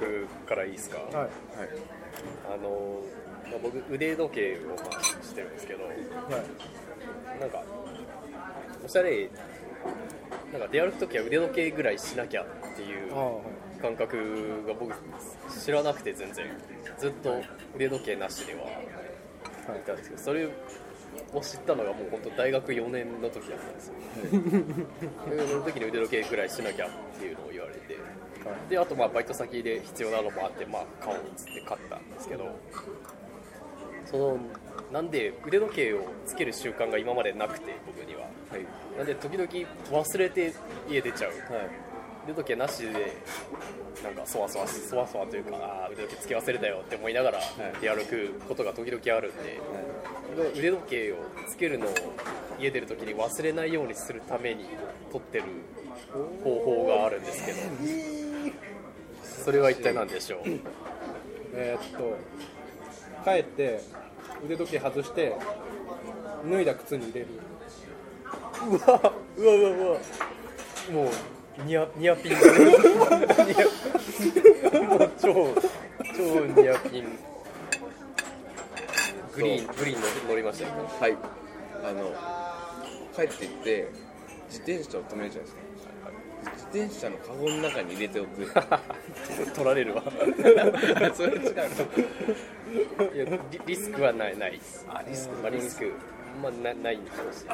僕からいいですか、はい。はい。あの、まあ、僕腕時計をまあしてるんですけどはい。なんかおしゃれなんか出歩く時は腕時計ぐらいしなきゃっていう感覚が僕知らなくて全然。ずっと腕時計なしではいたんですけどそれを知ったのがもう本当大学4年の時だったんですよ。その時に腕時計ぐらいしなきゃっていうのを言われて。であとまあバイト先で必要なのもあってまあ買おうっつって買ったんですけど。そのなんで腕時計をつける習慣が今までなくて僕には。はい。なんで時々忘れて家出ちゃう。はい腕時計なしでなんかそわそわそわそわというかあー腕時計つけ忘れたよって思いながら出歩くことが時々あるんで、腕時計をつけるのを家出る時に忘れないようにするために取ってる方法があるんですけどそれは一体何でしょう？えーっと帰って腕時計外して脱いだ靴に入れる。うわうわうわうわ。もうニアニアピン。超超ニアピン。グリーングリーン乗乗りましたよはい。あの帰って行って自転車を止めるじゃないですか。自転車のカゴの中に入れておく。取られるわ。それ違ういやリリスクはないないです。あリスク,、まあ、リスク、まあ、なないんでしょうし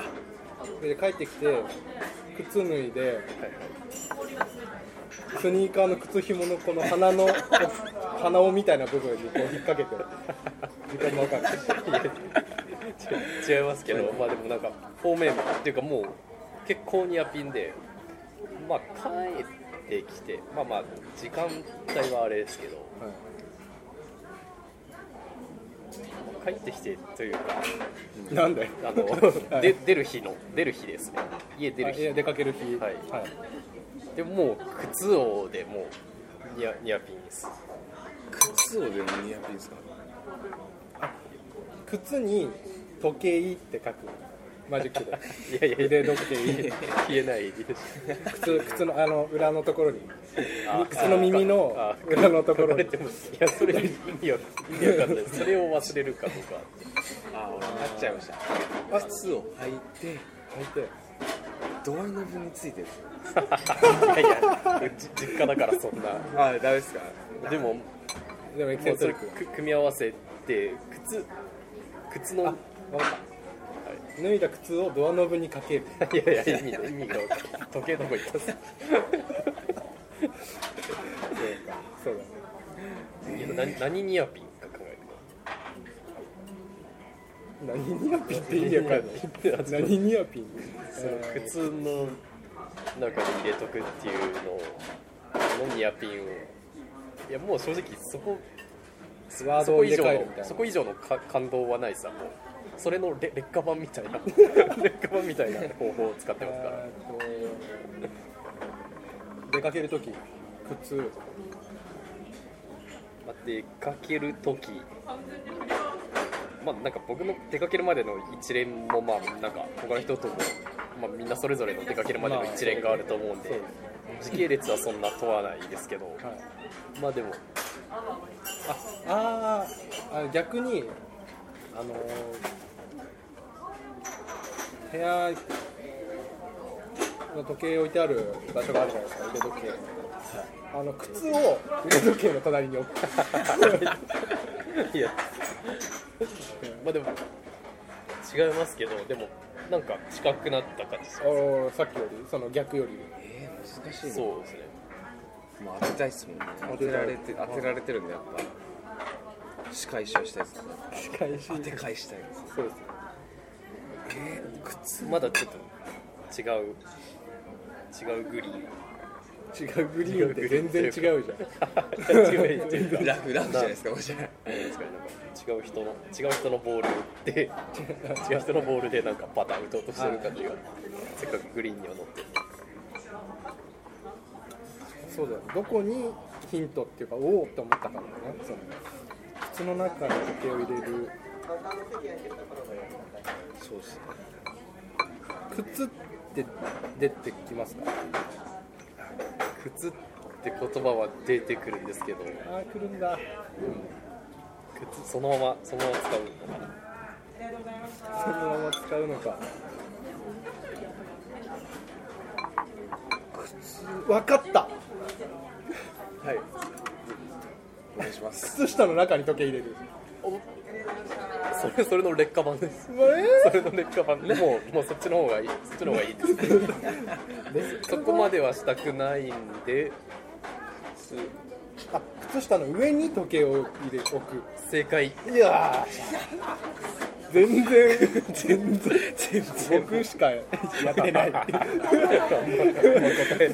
で帰ってきて靴脱いでスニーカーの靴紐のこの鼻の 鼻緒みたいな部分にこう引っ掛けて時間も分かんない違違いますけど、まあでもなんかフォーメンっていうかもう結構ニアピンでまあ帰ってきてまあまあ時間帯はあれですけど帰ってきてというか。なんで？あの はい。で出る日の出る日ですね。家出る日。出かける日。はい。でもう靴をでもうニアニアピンです。靴をでもニアピンですか？靴に時計って書くマジックで。いやいや。腕時計消えない。靴靴のあの裏のところに。あ靴の耳のあ裏のところに。いやそれ意味わかんないそれを忘れるかどうか。あ俺なっちゃいました。靴を履いて履いて。ドアノブについてる。いやいやじ実家だからそんな。あダメですか？でもでもそれ組み合わせて靴靴のあ分かった脱いだ靴をドアノブにかける。いやいや意味意味が時計どこ行ったっす。そうだね。いや何何ニアピンか考え何ニアピンって意味わかんない。何ニアピン？るその靴の中に入れとくっていうののニアピンを。いやもう正直そこワードを入れそこ以上替えるみたいな。のそこ以上のか感動はないさもうそれの劣劣化版みたいな。劣化版みたいな方法を使ってますから。出かけるとき靴まあ出かける時。まあなんか僕の出かけるまでの一連もまあなんか他の人とも、まあ、みんなそれぞれの出かけるまでの一連があると思うんで、時系列はそんな問わないですけど、はい。まあでも。ああ逆にあのー部屋の時計置いてある場所があるじゃないですか腕時計あの靴を腕時計の隣に置くいやまあでも違いますけどでもなんか近くなった感じですおーさっきよりその逆よりえー、難しいそうですねもう当てたいっすもんね当てられて当てられてるんでやっぱ仕返しをしたいですね仕返し当て返したいですそうです、まだちょっと違う。違うグリーン。違うグリーンって全然違うじゃん。違うって。いうかラフラフじゃないですかもしかねなんか違う人の違う人のボールで。違う人のボールでなんかパターン打とうとしてる感じがせっかくグリーンには乗ってる。そうだよ。どこにヒントっていうかおおって思ったかもね。その靴の中に時計を入れる。そうっすね靴って出てきますか？靴って言葉は出てくるんですけど。ああ来るんだ。靴そのままそのまま使うのか。なそのまま使うのか。分かった。はい。お願いします。靴下の中に時計入れるそれそれの劣化版です。えそれの劣化版。もうもうそっちの方がいい。そっちの方がいいです。そこまではしたくないんであ靴下の上に時計を入れ置く。正解。いやー。全然。全然。全然僕しかやってな い。全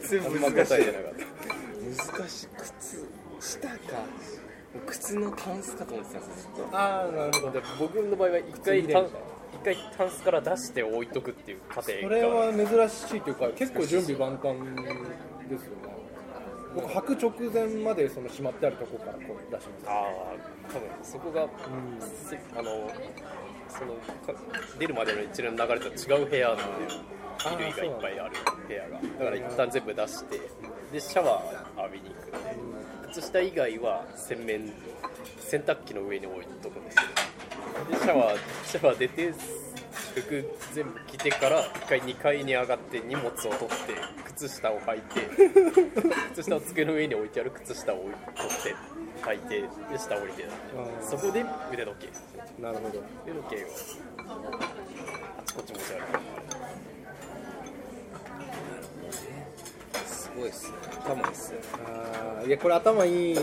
然難しい。なかっ難しい靴。下か靴のタンスかと思ってたんですずっとああなるほど。僕の場合は一回タン一回タンスから出して置いとくっていう過程が。それは珍しいというか結構準備万端ですよね。僕履く直前までそのしまってあるとこからこう出します。ああ多分そこが、せあのそのか出るまでの一連の流れと違う部屋なんで衣類がいっぱいある部屋が。だから一旦全部出してでシャワー浴びに行く。んで靴下以外は洗面洗濯機の上に置いとくんですよ。でシャワーシャワー出て服全部着てから1回2階に上がって荷物を取って靴下を履いて 靴下を机の上に置いてある靴下を取って履いてで下降りてうんそこで腕時計。なるほど。腕時計をあちこち持ち歩くすごいっすね。頭いいっすね。あーいやこれ頭いい。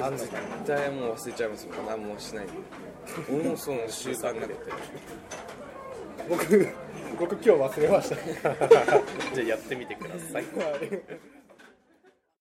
あんの絶か対もう忘れちゃいますもん何もしない。んで俺もその習慣になってて僕僕今日忘れました。じゃあやってみてください